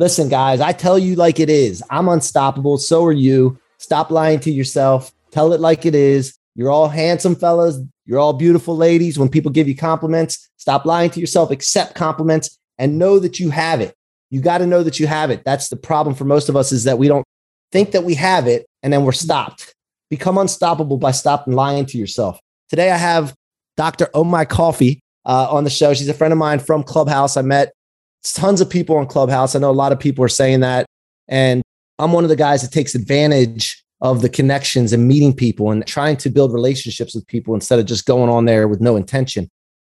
Listen, guys, I tell you like it is. I'm unstoppable. So are you. Stop lying to yourself. Tell it like it is. You're all handsome fellas. You're all beautiful ladies. When people give you compliments, stop lying to yourself, accept compliments, and know that you have it. You got to know that you have it. That's the problem for most of us is that we don't think that we have it and then we're stopped. Become unstoppable by stopping lying to yourself. Today I have Dr. Oh My Coffee uh, on the show. She's a friend of mine from Clubhouse. I met tons of people on Clubhouse. I know a lot of people are saying that. And I'm one of the guys that takes advantage of the connections and meeting people and trying to build relationships with people instead of just going on there with no intention.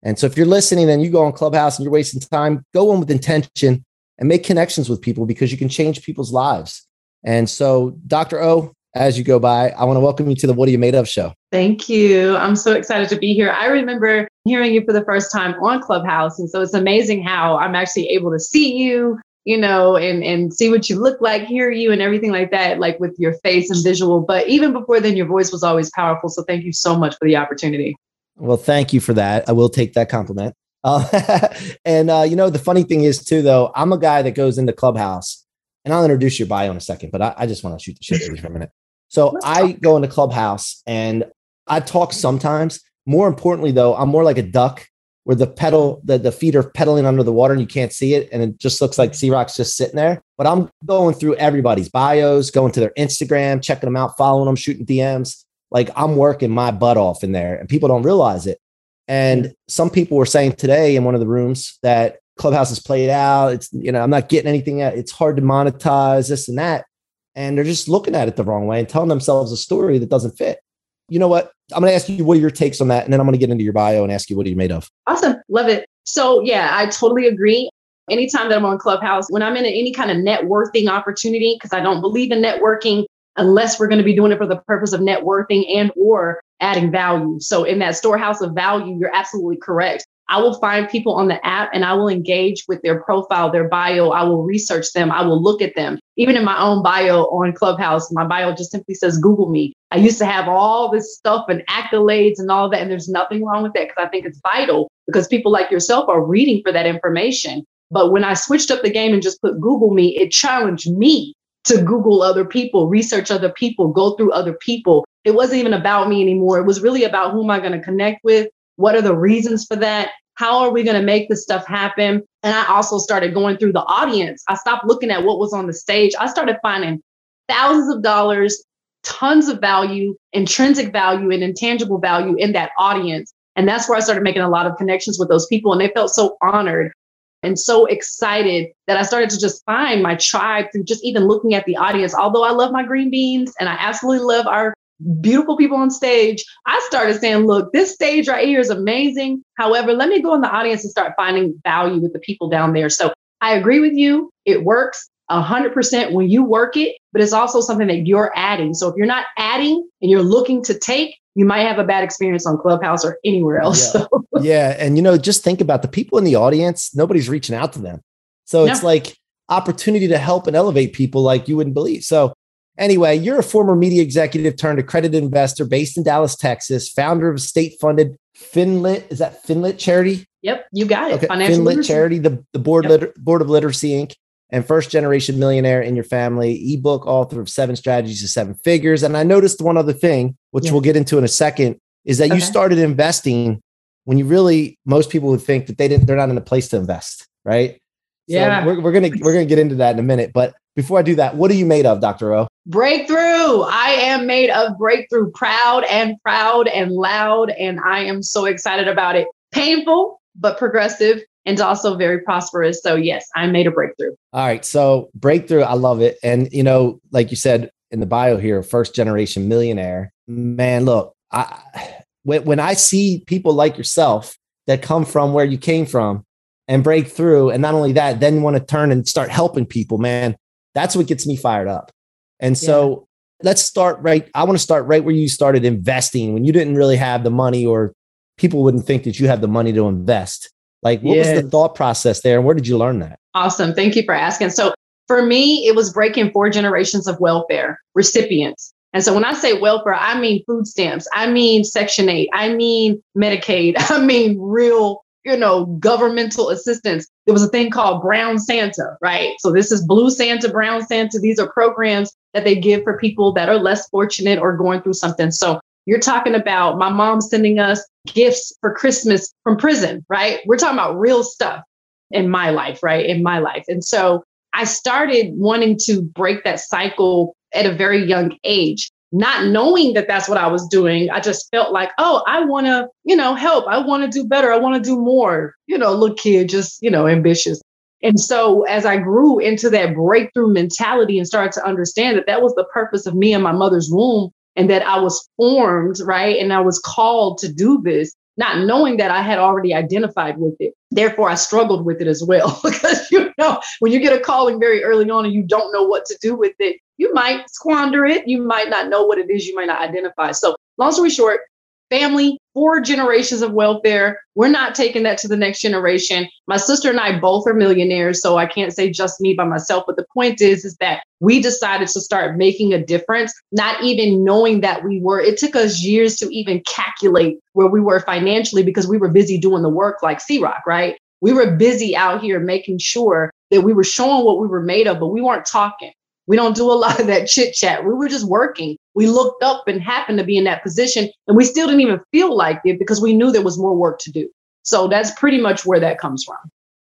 And so if you're listening and you go on Clubhouse and you're wasting time, go on with intention and make connections with people because you can change people's lives. And so, Dr. O, as you go by, I want to welcome you to the What Are You Made Of show. Thank you. I'm so excited to be here. I remember hearing you for the first time on Clubhouse. And so it's amazing how I'm actually able to see you, you know, and, and see what you look like, hear you, and everything like that, like with your face and visual. But even before then, your voice was always powerful. So thank you so much for the opportunity. Well, thank you for that. I will take that compliment. Uh, and, uh, you know, the funny thing is, too, though, I'm a guy that goes into Clubhouse and I'll introduce your bio in a second, but I, I just want to shoot the shit with you for a minute. So I go into Clubhouse and I talk sometimes. More importantly, though, I'm more like a duck where the pedal, the, the feet are pedaling under the water and you can't see it. And it just looks like C-Roc's just sitting there. But I'm going through everybody's bios, going to their Instagram, checking them out, following them, shooting DMs. Like I'm working my butt off in there and people don't realize it. And some people were saying today in one of the rooms that Clubhouse has played out. It's, you know, I'm not getting anything out. It's hard to monetize this and that and they're just looking at it the wrong way and telling themselves a story that doesn't fit. You know what? I'm going to ask you what are your takes on that, and then I'm going to get into your bio and ask you what are you made of. Awesome, love it. So yeah, I totally agree. Anytime that I'm on Clubhouse, when I'm in any kind of networking opportunity, because I don't believe in networking unless we're going to be doing it for the purpose of networking and or adding value. So in that storehouse of value, you're absolutely correct. I will find people on the app and I will engage with their profile, their bio. I will research them. I will look at them. Even in my own bio on Clubhouse, my bio just simply says Google me. I used to have all this stuff and accolades and all that. And there's nothing wrong with that because I think it's vital because people like yourself are reading for that information. But when I switched up the game and just put Google me, it challenged me to Google other people, research other people, go through other people. It wasn't even about me anymore. It was really about who am I going to connect with? What are the reasons for that? How are we going to make this stuff happen? And I also started going through the audience. I stopped looking at what was on the stage. I started finding thousands of dollars, tons of value, intrinsic value, and intangible value in that audience. And that's where I started making a lot of connections with those people. And they felt so honored and so excited that I started to just find my tribe through just even looking at the audience. Although I love my green beans and I absolutely love our beautiful people on stage, I started saying, look, this stage right here is amazing. However, let me go in the audience and start finding value with the people down there. So I agree with you. It works 100% when you work it, but it's also something that you're adding. So if you're not adding and you're looking to take, you might have a bad experience on Clubhouse or anywhere else. Yeah. yeah. And, you know, just think about the people in the audience, nobody's reaching out to them. So no. it's like opportunity to help and elevate people like you wouldn't believe. So Anyway, you're a former media executive turned accredited investor based in Dallas, Texas, founder of state funded Finlit. Is that Finlit charity? Yep, you got it. Okay. Financial Finlit literacy. charity, the, the board, yep. Liter- board of Literacy Inc., and first generation millionaire in your family, ebook author of seven strategies to seven figures. And I noticed one other thing, which we'll get into in a second, is that okay. you started investing when you really most people would think that they didn't, they're not in a place to invest, right? Yeah, so we're, we're gonna we're gonna get into that in a minute, but before I do that, what are you made of, Dr. O? Breakthrough. I am made of breakthrough, proud and proud and loud. And I am so excited about it. Painful, but progressive and also very prosperous. So, yes, I made a breakthrough. All right. So, breakthrough, I love it. And, you know, like you said in the bio here, first generation millionaire. Man, look, I, when, when I see people like yourself that come from where you came from and break through, and not only that, then want to turn and start helping people, man, that's what gets me fired up. And so, yeah. let's start right. I want to start right where you started investing when you didn't really have the money or people wouldn't think that you had the money to invest. Like, what was the thought process there, and where did you learn that? Awesome. Thank you for asking. So, for me, it was breaking four generations of welfare recipients. And so when I say welfare, I mean food stamps, I mean Section 8, I mean Medicaid, I mean real, you know, governmental assistance. There was a thing called Brown Santa, right? So this is Blue Santa, Brown Santa. These are programs that they give for people that are less fortunate or going through something. So you're talking about my mom sending us gifts for Christmas from prison, right? We're talking about real stuff in my life, right? In my life. And so I started wanting to break that cycle at a very young age, not knowing that that's what I was doing. I just felt like, oh, I want to, you know, help. I want to do better. I want to do more. You know, look, kid, just, you know, ambitious. And so as I grew into that breakthrough mentality and started to understand that that was the purpose of me and my mother's womb and that I was formed, right? And I was called to do this, not knowing that I had already identified with it. Therefore, I struggled with it as well because you know, when you get a calling very early on and you don't know what to do with it, you might squander it. You might not know what it is. You might not identify. So, long story short, family, four generations of welfare. We're not taking that to the next generation. My sister and I both are millionaires, so I can't say just me by myself. But the point is, is that we decided to start making a difference, not even knowing that we were. It took us years to even calculate where we were financially because we were busy doing the work like C-Roc, right? We were busy out here making sure that we were showing what we were made of, but we weren't talking. We don't do a lot of that chit chat. We were just working. We looked up and happened to be in that position, and we still didn't even feel like it because we knew there was more work to do. So that's pretty much where that comes from.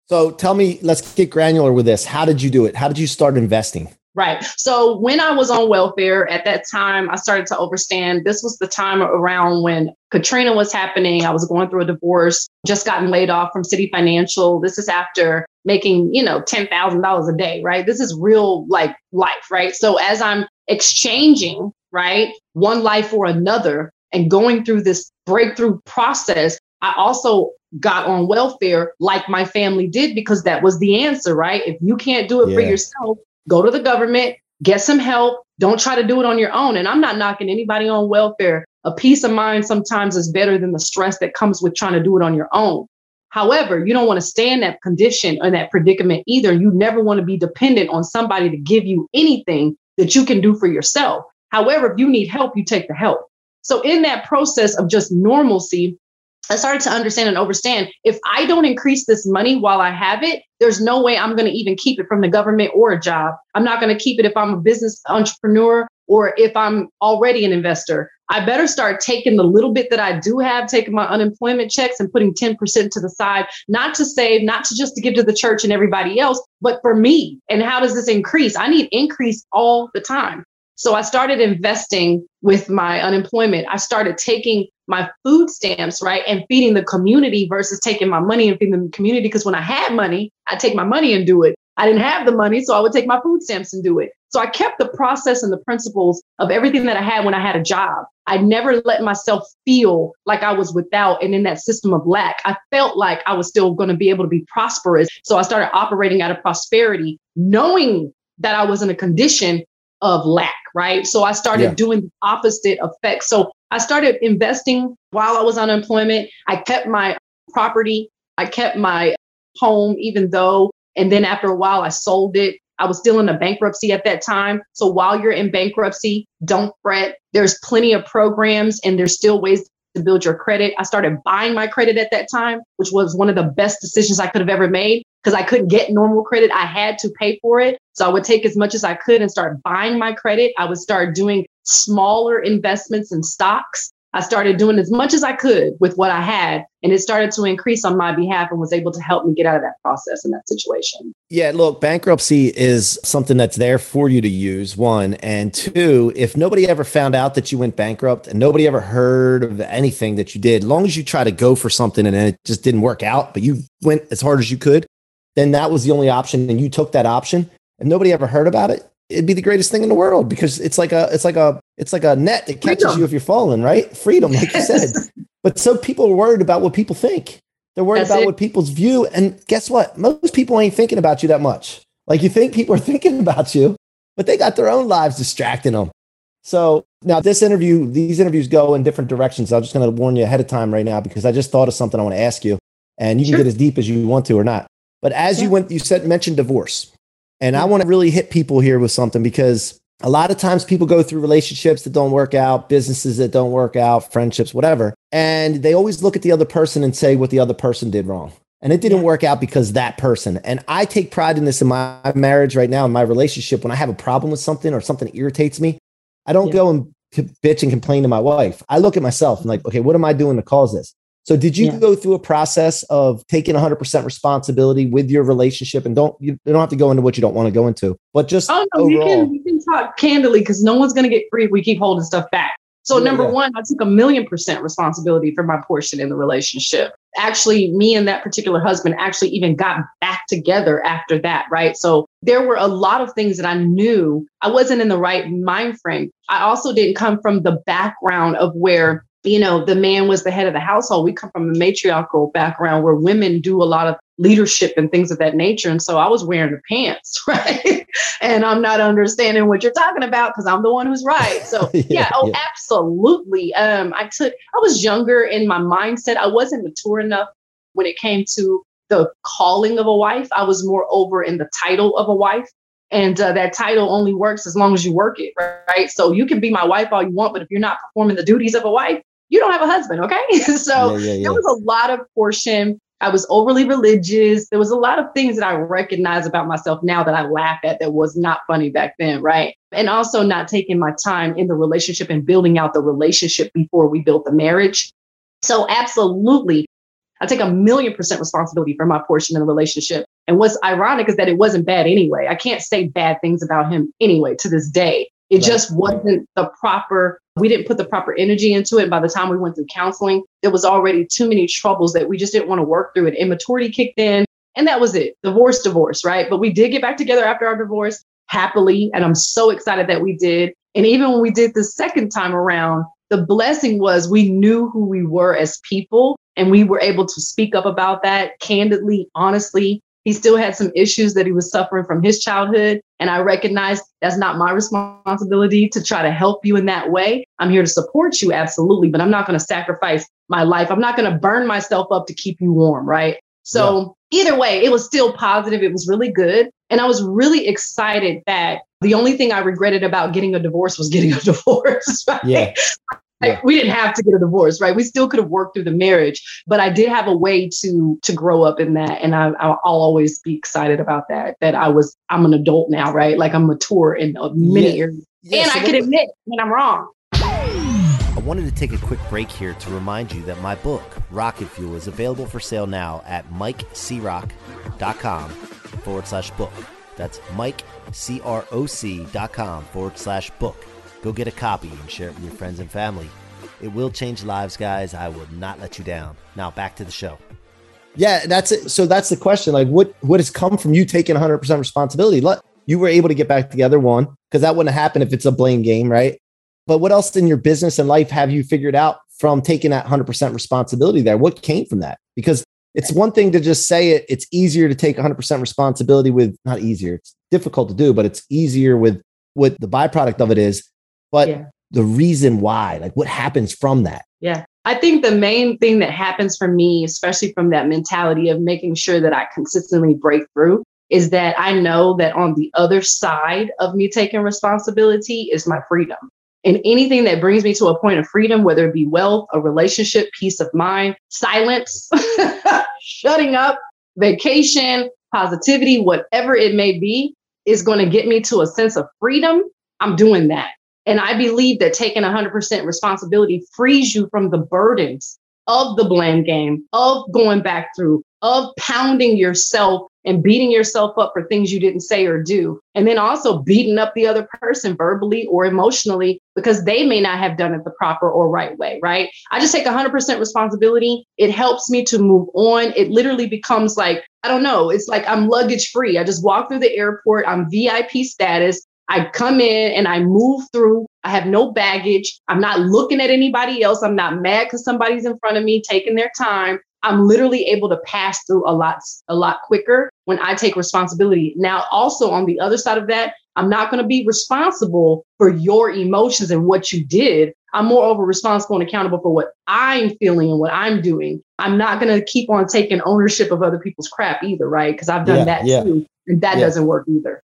So tell me, let's get granular with this. How did you do it? How did you start investing? Right. So when I was on welfare at that time, I started to understand this was the time around when Katrina was happening. I was going through a divorce, just gotten laid off from CitiFinancial. This is after making, you know, $10,000 a day, right? This is real like life, right? So as I'm exchanging, right, one life for another and going through this breakthrough process, I also got on welfare like my family did because that was the answer, right? If you can't do it yeah. for yourself, go to the government, get some help. Don't try to do it on your own. And I'm not knocking anybody on welfare. A peace of mind sometimes is better than the stress that comes with trying to do it on your own. However, you don't want to stay in that condition or that predicament either. You never want to be dependent on somebody to give you anything that you can do for yourself. However, if you need help, you take the help. So, in that process of just normalcy, I started to understand and understand if I don't increase this money while I have it, there's no way I'm going to even keep it from the government or a job. I'm not going to keep it if I'm a business entrepreneur or if I'm already an investor. I better start taking the little bit that I do have, taking my unemployment checks and putting 10% to the side, not to save, not to just to give to the church and everybody else, but for me. And how does this increase? I need increase all the time. So I started investing with my unemployment. I started taking my food stamps, right, and feeding the community versus taking my money and feeding the community. Because when I had money, I take my money and do it. I didn't have the money, so I would take my food stamps and do it. So I kept the process and the principles of everything that I had when I had a job. I never let myself feel like I was without and in that system of lack. I felt like I was still going to be able to be prosperous. So I started operating out of prosperity, knowing that I was in a condition of lack, right? So I started yeah. doing the opposite effect. So I started investing while I was unemployment. I kept my property, I kept my home, even though, and then after a while, I sold it. I was still in a bankruptcy at that time. So while you're in bankruptcy, don't fret. There's plenty of programs and there's still ways to build your credit. I started buying my credit at that time, which was one of the best decisions I could have ever made because I couldn't get normal credit. I had to pay for it. So I would take as much as I could and start buying my credit. I would start doing smaller investments in stocks. I started doing as much as I could with what I had, and it started to increase on my behalf and was able to help me get out of that process and that situation. Yeah, look, bankruptcy is something that's there for you to use, one. And two, if nobody ever found out that you went bankrupt and nobody ever heard of anything that you did, as long as you try to go for something and it just didn't work out, but you went as hard as you could, then that was the only option and you took that option and nobody ever heard about it, it'd be the greatest thing in the world because it's like a it's like a it's like a net that catches Freedom. you if you're falling, right? Freedom, like yes. you said. But so people are worried about what people think. They're worried That's about it. what people's view. And guess what? Most people ain't thinking about you that much. Like you think people are thinking about you, but they got their own lives distracting them. So now this interview, these interviews go in different directions. I'm just going to warn you ahead of time right now because I just thought of something I want to ask you, and you sure. can get as deep as you want to or not. But as you went, you said mentioned divorce. And I want to really hit people here with something because a lot of times people go through relationships that don't work out, businesses that don't work out, friendships, whatever. And they always look at the other person and say what the other person did wrong. And it didn't yeah. work out because that person. And I take pride in this in my marriage right now, in my relationship. When I have a problem with something or something irritates me, I don't yeah. go and bitch and complain to my wife. I look at myself and like, okay, what am I doing to cause this? So did you yeah. go through a process of taking 100% responsibility with your relationship and don't you, don't have to go into what you don't want to go into, but just Oh no, overall. you can you can talk candidly cuz no one's going to get free if we keep holding stuff back. So yeah, number yeah. 1, I took a million percent responsibility for my portion in the relationship. Actually, me and that particular husband actually even got back together after that, right? So there were a lot of things that I knew I wasn't in the right mind frame. I also didn't come from the background of where you know, the man was the head of the household. We come from a matriarchal background where women do a lot of leadership and things of that nature. And so I was wearing the pants, right? and I'm not understanding what you're talking about because I'm the one who's right. So yeah, yeah, oh, yeah. absolutely. Um, I took I was younger in my mindset. I wasn't mature enough when it came to the calling of a wife. I was more over in the title of a wife. And uh, that title only works as long as you work it, right? So you can be my wife all you want, but if you're not performing the duties of a wife, you don't have a husband, okay? so yeah, yeah, yeah. there was a lot of portion. I was overly religious. There was a lot of things that I recognize about myself now that I laugh at that was not funny back then, right? And also not taking my time in the relationship and building out the relationship before we built the marriage. So absolutely, I take a million percent responsibility for my portion in the relationship. And what's ironic is that it wasn't bad anyway. I can't say bad things about him anyway to this day. It right. just wasn't the proper, we didn't put the proper energy into it. By the time we went through counseling, there was already too many troubles that we just didn't want to work through. And immaturity kicked in. And that was it. Divorce, divorce, right? But we did get back together after our divorce happily. And I'm so excited that we did. And even when we did the second time around, the blessing was we knew who we were as people and we were able to speak up about that candidly, honestly, he still had some issues that he was suffering from his childhood. And I recognize that's not my responsibility to try to help you in that way. I'm here to support you, absolutely, but I'm not going to sacrifice my life. I'm not going to burn myself up to keep you warm, right? So, yeah. either way, it was still positive. It was really good. And I was really excited that the only thing I regretted about getting a divorce was getting a divorce. Right? Yeah yeah. we didn't have to get a divorce, right? We still could have worked through the marriage, but I did have a way to to grow up in that, and I, I'll always be excited about that. That I was I'm an adult now, right? Like I'm mature in many yeah. areas, yeah, and so I can admit when I'm wrong. I wanted to take a quick break here to remind you that my book, Rocket Fuel, is available for sale now at mikecroc.com forward slash book. That's mikecroc.com forward slash book. Go get a copy and share it with your friends and family. It will change lives, guys. I will not let you down. Now back to the show. Yeah, that's it. So that's the question. Like, what what has come from you taking 100 percent responsibility? Let you were able to get back together. One, because that wouldn't happen if it's a blame game, right? But what else in your business and life have you figured out from taking that 100 percent responsibility there? What came from that? Because it's one thing to just say it. It's easier to take 100 percent responsibility with not easier. It's difficult to do, but it's easier with what the byproduct of it is but yeah. the reason why, like what happens from that. Yeah. I think the main thing that happens for me, especially from that mentality of making sure that I consistently break through, is that I know that on the other side of me taking responsibility is my freedom. And anything that brings me to a point of freedom, whether it be wealth, a relationship, peace of mind, silence, shutting up, vacation, positivity, whatever it may be, is going to get me to a sense of freedom. I'm doing that. And I believe that taking 100% responsibility frees you from the burdens of the blame game, of going back through, of pounding yourself and beating yourself up for things you didn't say or do. And then also beating up the other person verbally or emotionally because they may not have done it the proper or right way, right? I just take 100% responsibility. It helps me to move on. It literally becomes like, I don't know, it's like I'm luggage free. I just walk through the airport, I'm VIP status. I come in and I move through. I have no baggage. I'm not looking at anybody else. I'm not mad because somebody's in front of me taking their time. I'm literally able to pass through a lot, a lot quicker when I take responsibility. Now, also on the other side of that, I'm not going to be responsible for your emotions and what you did. I'm moreover responsible and accountable for what I'm feeling and what I'm doing. I'm not going to keep on taking ownership of other people's crap either, right? Because I've done yeah, that yeah. too. And that yeah. doesn't work either.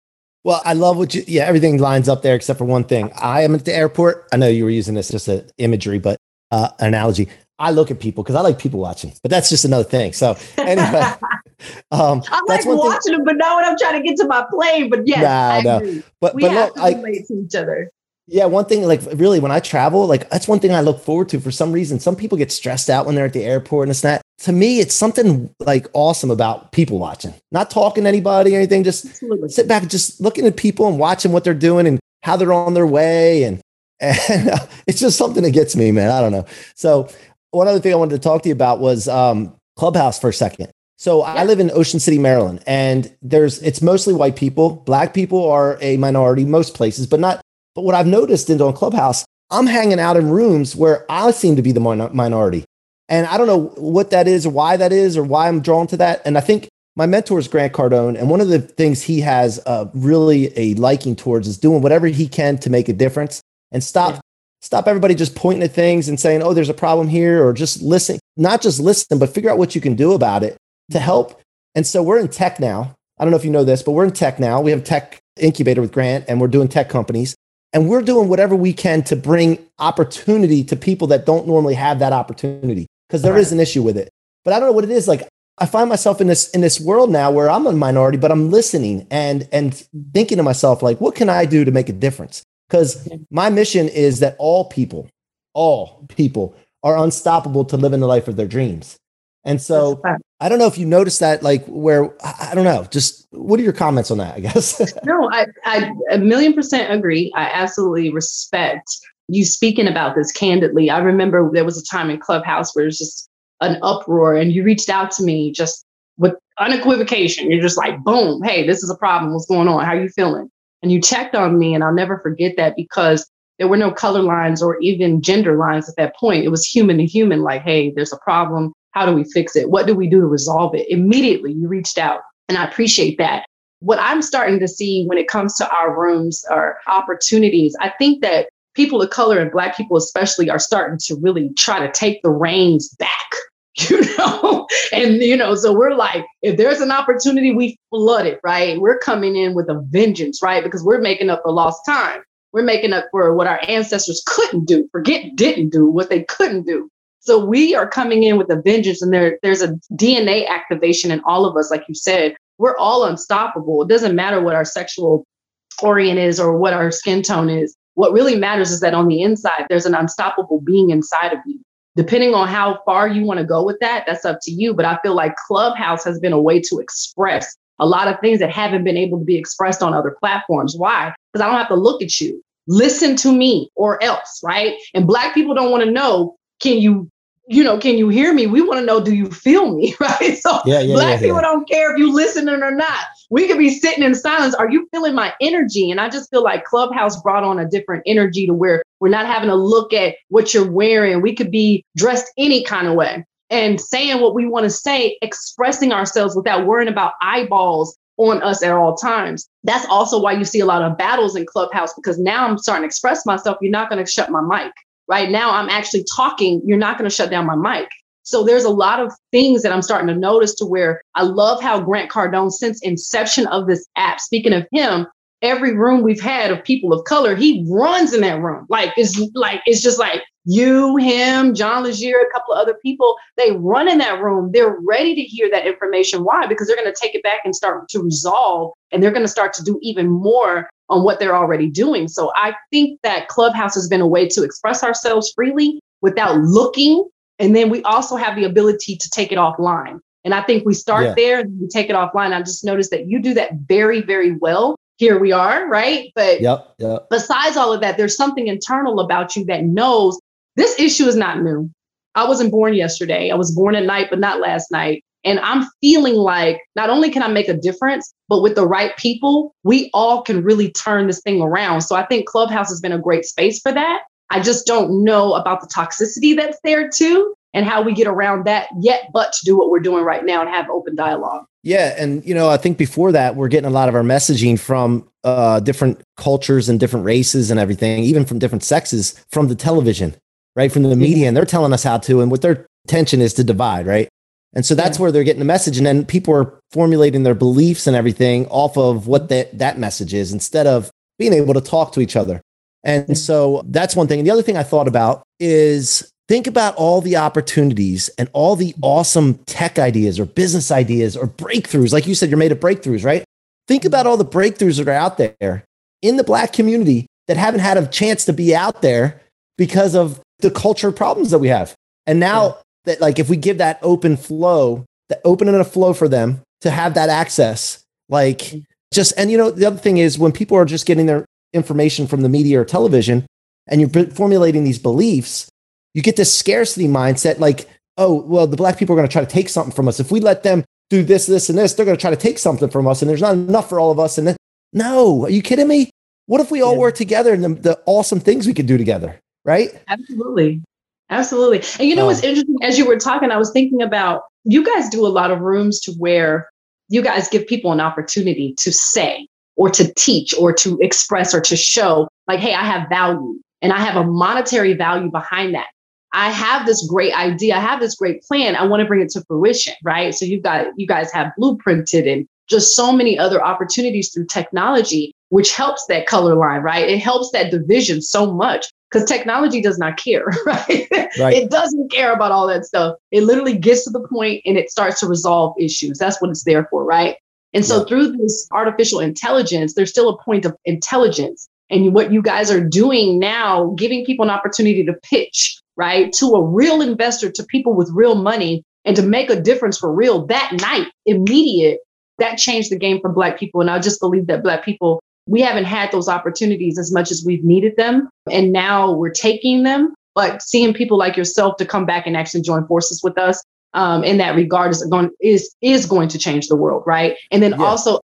Well, I love what you, yeah, everything lines up there except for one thing. I am at the airport. I know you were using this just an imagery, but uh, analogy. I look at people because I like people watching, but that's just another thing. So anyway, um, I like watching thing. them, but not when I'm trying to get to my plane. But yes, nah, I no. agree. But we but have look, to relate I, to each other. Yeah, one thing like really when I travel, like that's one thing I look forward to. For some reason, some people get stressed out when they're at the airport and it's not. To me, it's something like awesome about people watching, not talking to anybody or anything. Just Absolutely. sit back, and just looking at people and watching what they're doing and how they're on their way, and and uh, it's just something that gets me, man. I don't know. So one other thing I wanted to talk to you about was um, Clubhouse for a second. So yeah. I live in Ocean City, Maryland, and there's it's mostly white people. Black people are a minority most places, but not. But what I've noticed in on Clubhouse, I'm hanging out in rooms where I seem to be the minority, and I don't know what that is, or why that is, or why I'm drawn to that. And I think my mentor is Grant Cardone, and one of the things he has uh, really a liking towards is doing whatever he can to make a difference and stop yeah stop everybody just pointing at things and saying, oh, there's a problem here, or just listen, not just listen, but figure out what you can do about it to help. And so we're in tech now. I don't know if you know this, but we're in tech now. We have tech incubator with Grant and we're doing tech companies. And we're doing whatever we can to bring opportunity to people that don't normally have that opportunity because there right. is an issue with it. But I don't know what it is. Like I find myself in this in this world now where I'm a minority, but I'm listening and and thinking to myself, like, what can I do to make a difference? Because my mission is that all people, all people are unstoppable to live in the life of their dreams. And so I don't know if you noticed that, like where I don't know, just what are your comments on that? I guess. no, I, I a million percent agree. I absolutely respect you speaking about this candidly. I remember there was a time in Clubhouse where it was just an uproar, and you reached out to me just with unequivocation. You're just like, boom, hey, this is a problem. What's going on? How are you feeling? and you checked on me and i'll never forget that because there were no color lines or even gender lines at that point it was human to human like hey there's a problem how do we fix it? What do we do to resolve it? Immediately you reached out and i appreciate that. What i'm starting to see when it comes to our rooms or opportunities i think that people of color and black people especially are starting to really try to take the reins back you know? And you know so we're like if there's an opportunity we flood it right? We're coming in with a vengeance right? Because we're making up for lost time. We're making up for what our ancestors couldn't do forget didn't do what they couldn't do so we are coming in with a vengeance and there there's a dna activation in all of us like you said we're all unstoppable it doesn't matter what our sexual orient is or what our skin tone is what really matters is that on the inside there's an unstoppable being inside of you depending on how far you want to go with that, that's up to you. But I feel like Clubhouse has been a way to express a lot of things that haven't been able to be expressed on other platforms. Why? Because I don't have to look at you. Listen to me or else, right? And Black people don't want to know can you you know, can you hear me? We want to know, do you feel me? Right. So yeah, yeah, black yeah, people don't care if you listening or not. We could be sitting in silence. Are you feeling my energy? And I just feel like Clubhouse brought on a different energy to where we're not having to look at what you're wearing. We could be dressed any kind of way and saying what we want to say, expressing ourselves without worrying about eyeballs on us at all times. That's also why you see a lot of battles in Clubhouse because now I'm starting to express myself. You're not going to shut my mic right now i'm actually talking you're not going to shut down my mic. So there's a lot of things that i'm starting to notice to where i love how grant cardone since inception of this app speaking of him every room we've had of people of color he runs in that room. Like it's like it's just like you him john legere a couple of other people they run in that room. They're ready to hear that information. Why? Because they're going to take it back and start to resolve and they're going to start to do even more on what they're already doing. So I think that Clubhouse has been a way to express ourselves freely without looking. And then we also have the ability to take it offline. And I think we start yeah. there and we take it offline. I just noticed that you do that very, very well. Here we are, right? But yep, yep. besides all of that, there's something internal about you that knows this issue is not new. I wasn't born yesterday. I was born at night, but not last night. And I'm feeling like not only can I make a difference, but with the right people, we all can really turn this thing around. So I think Clubhouse has been a great space for that. I just don't know about the toxicity that's there too and how we get around that yet, but to do what we're doing right now and have open dialogue. Yeah. And, you know, I think before that, we're getting a lot of our messaging from uh, different cultures and different races and everything, even from different sexes from the television, right? From the media. And they're telling us how to, and what their intention is to divide, right? And so that's yeah. where they're getting the message. And then people are formulating their beliefs and everything off of what that, that message is instead of being able to talk to each other. And so that's one thing. And the other thing I thought about is think about all the opportunities and all the awesome tech ideas or business ideas or breakthroughs. Like you said, you're made of breakthroughs, right? Think mm-hmm. about all the breakthroughs that are out there in the Black community that haven't had a chance to be out there because of the culture problems that we have. And now that like if we give that open flow, that open and a flow for them to have that access, like mm. just and you know the other thing is when people are just getting their information from the media or television, and you're formulating these beliefs, you get this scarcity mindset, like oh well, the black people are going to try to take something from us if we let them do this, this, and this. They're going to try to take something from us, and there's not enough for all of us. And then, no, are you kidding me? What if we all yeah. work together and the, the awesome things we could do together? Right? Absolutely. Absolutely. And you know what's um, interesting? As you were talking, I was thinking about you guys do a lot of rooms to where you guys give people an opportunity to say or to teach or to express or to show, like, hey, I have value and I have a monetary value behind that. I have this great idea. I have this great plan. I want to bring it to fruition, right? So you've got you guys have blueprinted and just so many other opportunities through technology, which helps that color line, right? It helps that division so much because technology does not care, right? right? It doesn't care about all that stuff. It literally gets to the point and it starts to resolve issues. That's what it's there for, right? And so yeah. through this artificial intelligence, there's still a point of intelligence. And what you guys are doing now, giving people an opportunity to pitch, right, to a real investor, to people with real money, and to make a difference for real that night, immediate, that changed the game for Black people. And I just believe that Black people we haven't had those opportunities as much as we've needed them. And now we're taking them. But seeing people like yourself to come back and actually join forces with us um, in that regard is going is is going to change the world, right? And then yeah. also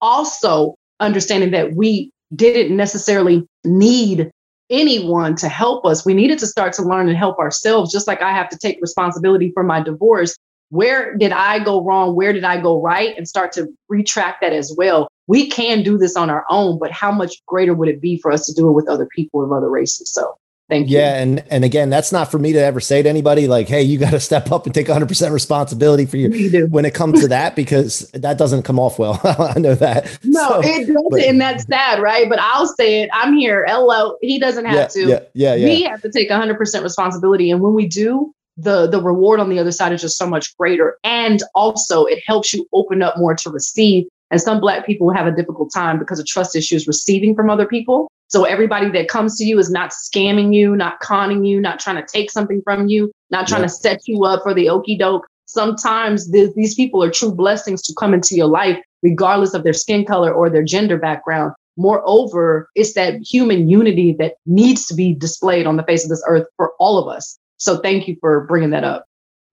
also understanding that we didn't necessarily need anyone to help us. We needed to start to learn and help ourselves, just like I have to take responsibility for my divorce. Where did I go wrong? Where did I go right? And start to retract that as well we can do this on our own, but how much greater would it be for us to do it with other people of other races? So thank you. Yeah. And, and again, that's not for me to ever say to anybody like, Hey, you got to step up and take 100% responsibility for your, you when it comes to that, because that doesn't come off well. I know that. No, so, it doesn't. But, and that's sad. Right. But I'll say it. I'm here. LO, he doesn't have yeah, to, yeah, yeah, yeah. we have to take 100% responsibility. And when we do, the the reward on the other side is just so much greater and also it helps you open up more to receive and some Black people have a difficult time because of trust issues receiving from other people. So everybody that comes to you is not scamming you, not conning you, not trying to take something from you, not trying yeah. to set you up for the okey doke. Sometimes th- these people are true blessings to come into your life, regardless of their skin color or their gender background. Moreover, it's that human unity that needs to be displayed on the face of this earth for all of us. So thank you for bringing that up.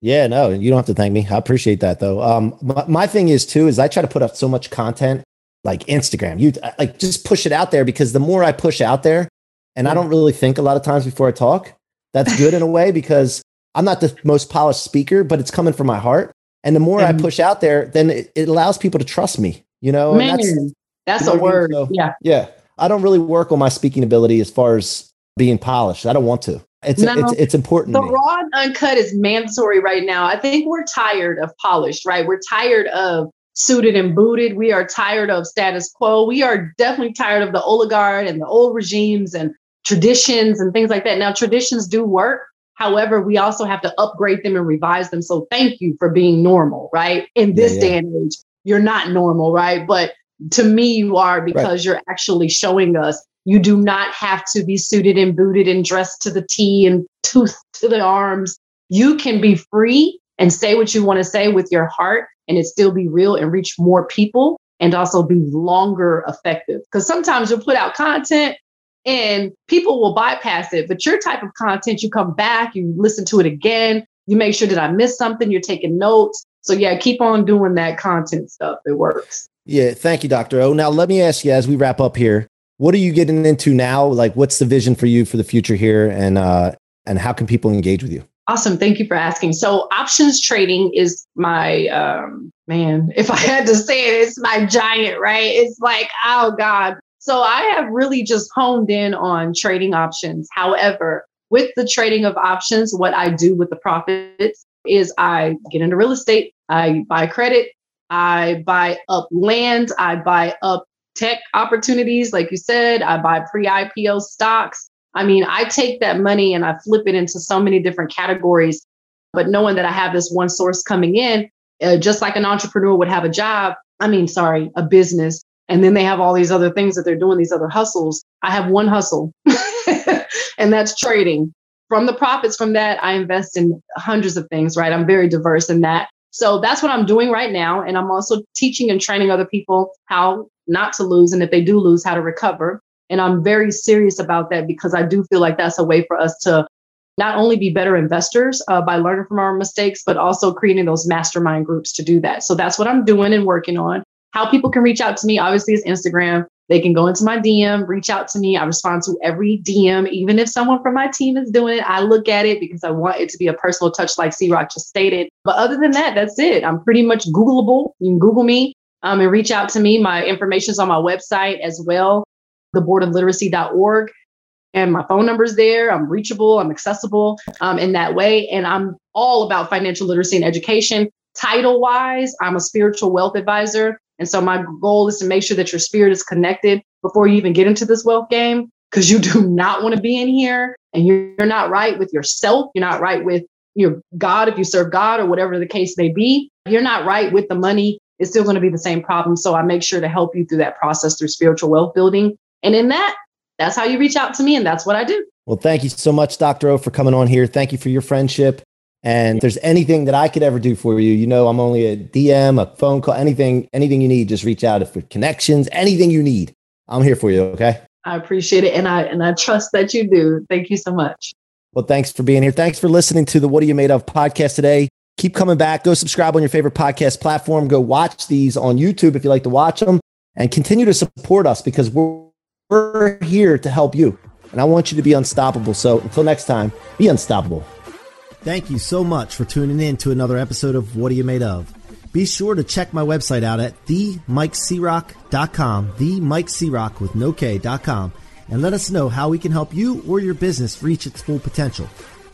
Yeah, no, you don't have to thank me. I appreciate that though. Um, my, my thing is too is I try to put up so much content like Instagram. You uh, like just push it out there because the more I push out there, and I mm-hmm. don't really think a lot of times before I talk. That's good in a way because I'm not the most polished speaker, but it's coming from my heart. And the more I mm-hmm. push out there, then it, it, allows people to trust me. You know, Man, that's, that's a word. So, yeah, yeah. I don't really work on my speaking ability as far as being polished. I don't want to. It's no, it's, it's important. The raw and uncut is mandatory right now. I think we're tired of polished, right? We're tired of suited and booted. We are tired of status quo. We are definitely tired of the oligarch and the old regimes and traditions and things like that. Now, traditions do work. However, we also have to upgrade them and revise them. So thank you for being normal, right? In this yeah, yeah. day and age, you're not normal, right? But to me, you are because right. you're actually showing us you do not have to be suited and booted and dressed to the T and tooth to the arms. You can be free and say what you want to say with your heart and it still be real and reach more people and also be longer effective. Because sometimes you'll put out content and people will bypass it, but your type of content, you come back, you listen to it again, you make sure that I missed something, you're taking notes. So yeah, keep on doing that content stuff. It works. Yeah, thank you, Dr. O. Now let me ask you as we wrap up here, what are you getting into now? Like what's the vision for you for the future here and uh and how can people engage with you? Awesome. Thank you for asking. So, options trading is my um, man. If I had to say it, it's my giant, right? It's like, oh God. So, I have really just honed in on trading options. However, with the trading of options, what I do with the profits is I get into real estate, I buy credit, I buy up land, I buy up tech opportunities, like you said, I buy pre IPO stocks. I mean, I take that money and I flip it into so many different categories. But knowing that I have this one source coming in, uh, just like an entrepreneur would have a job, I mean, sorry, a business, and then they have all these other things that they're doing, these other hustles. I have one hustle, and that's trading. From the profits from that, I invest in hundreds of things, right? I'm very diverse in that. So that's what I'm doing right now. And I'm also teaching and training other people how not to lose. And if they do lose, how to recover. And I'm very serious about that because I do feel like that's a way for us to not only be better investors uh, by learning from our mistakes, but also creating those mastermind groups to do that. So that's what I'm doing and working on. How people can reach out to me, obviously, is Instagram. They can go into my DM, reach out to me. I respond to every DM, even if someone from my team is doing it. I look at it because I want it to be a personal touch, like C-Roc just stated. But other than that, that's it. I'm pretty much Googleable. You can Google me um, and reach out to me. My information is on my website as well theboardofliteracy.org. And my phone number's there. I'm reachable, I'm accessible um, in that way. And I'm all about financial literacy and education. Title wise, I'm a spiritual wealth advisor. And so my goal is to make sure that your spirit is connected before you even get into this wealth game, because you do not want to be in here and you're not right with yourself. You're not right with your God, if you serve God or whatever the case may be. You're not right with the money. It's still going to be the same problem. So I make sure to help you through that process through spiritual wealth building and in that, that's how you reach out to me, and that's what I do. Well, thank you so much, Dr. O, for coming on here. Thank you for your friendship. And if there's anything that I could ever do for you, you know, I'm only a DM, a phone call, anything, anything you need, just reach out. If for connections, anything you need, I'm here for you. Okay. I appreciate it, and I and I trust that you do. Thank you so much. Well, thanks for being here. Thanks for listening to the What Are You Made Of podcast today. Keep coming back. Go subscribe on your favorite podcast platform. Go watch these on YouTube if you like to watch them, and continue to support us because we're here to help you. And I want you to be unstoppable. So until next time, be unstoppable. Thank you so much for tuning in to another episode of What Are You Made Of? Be sure to check my website out at themikecroc.com, themikecroc with no K.com, and let us know how we can help you or your business reach its full potential.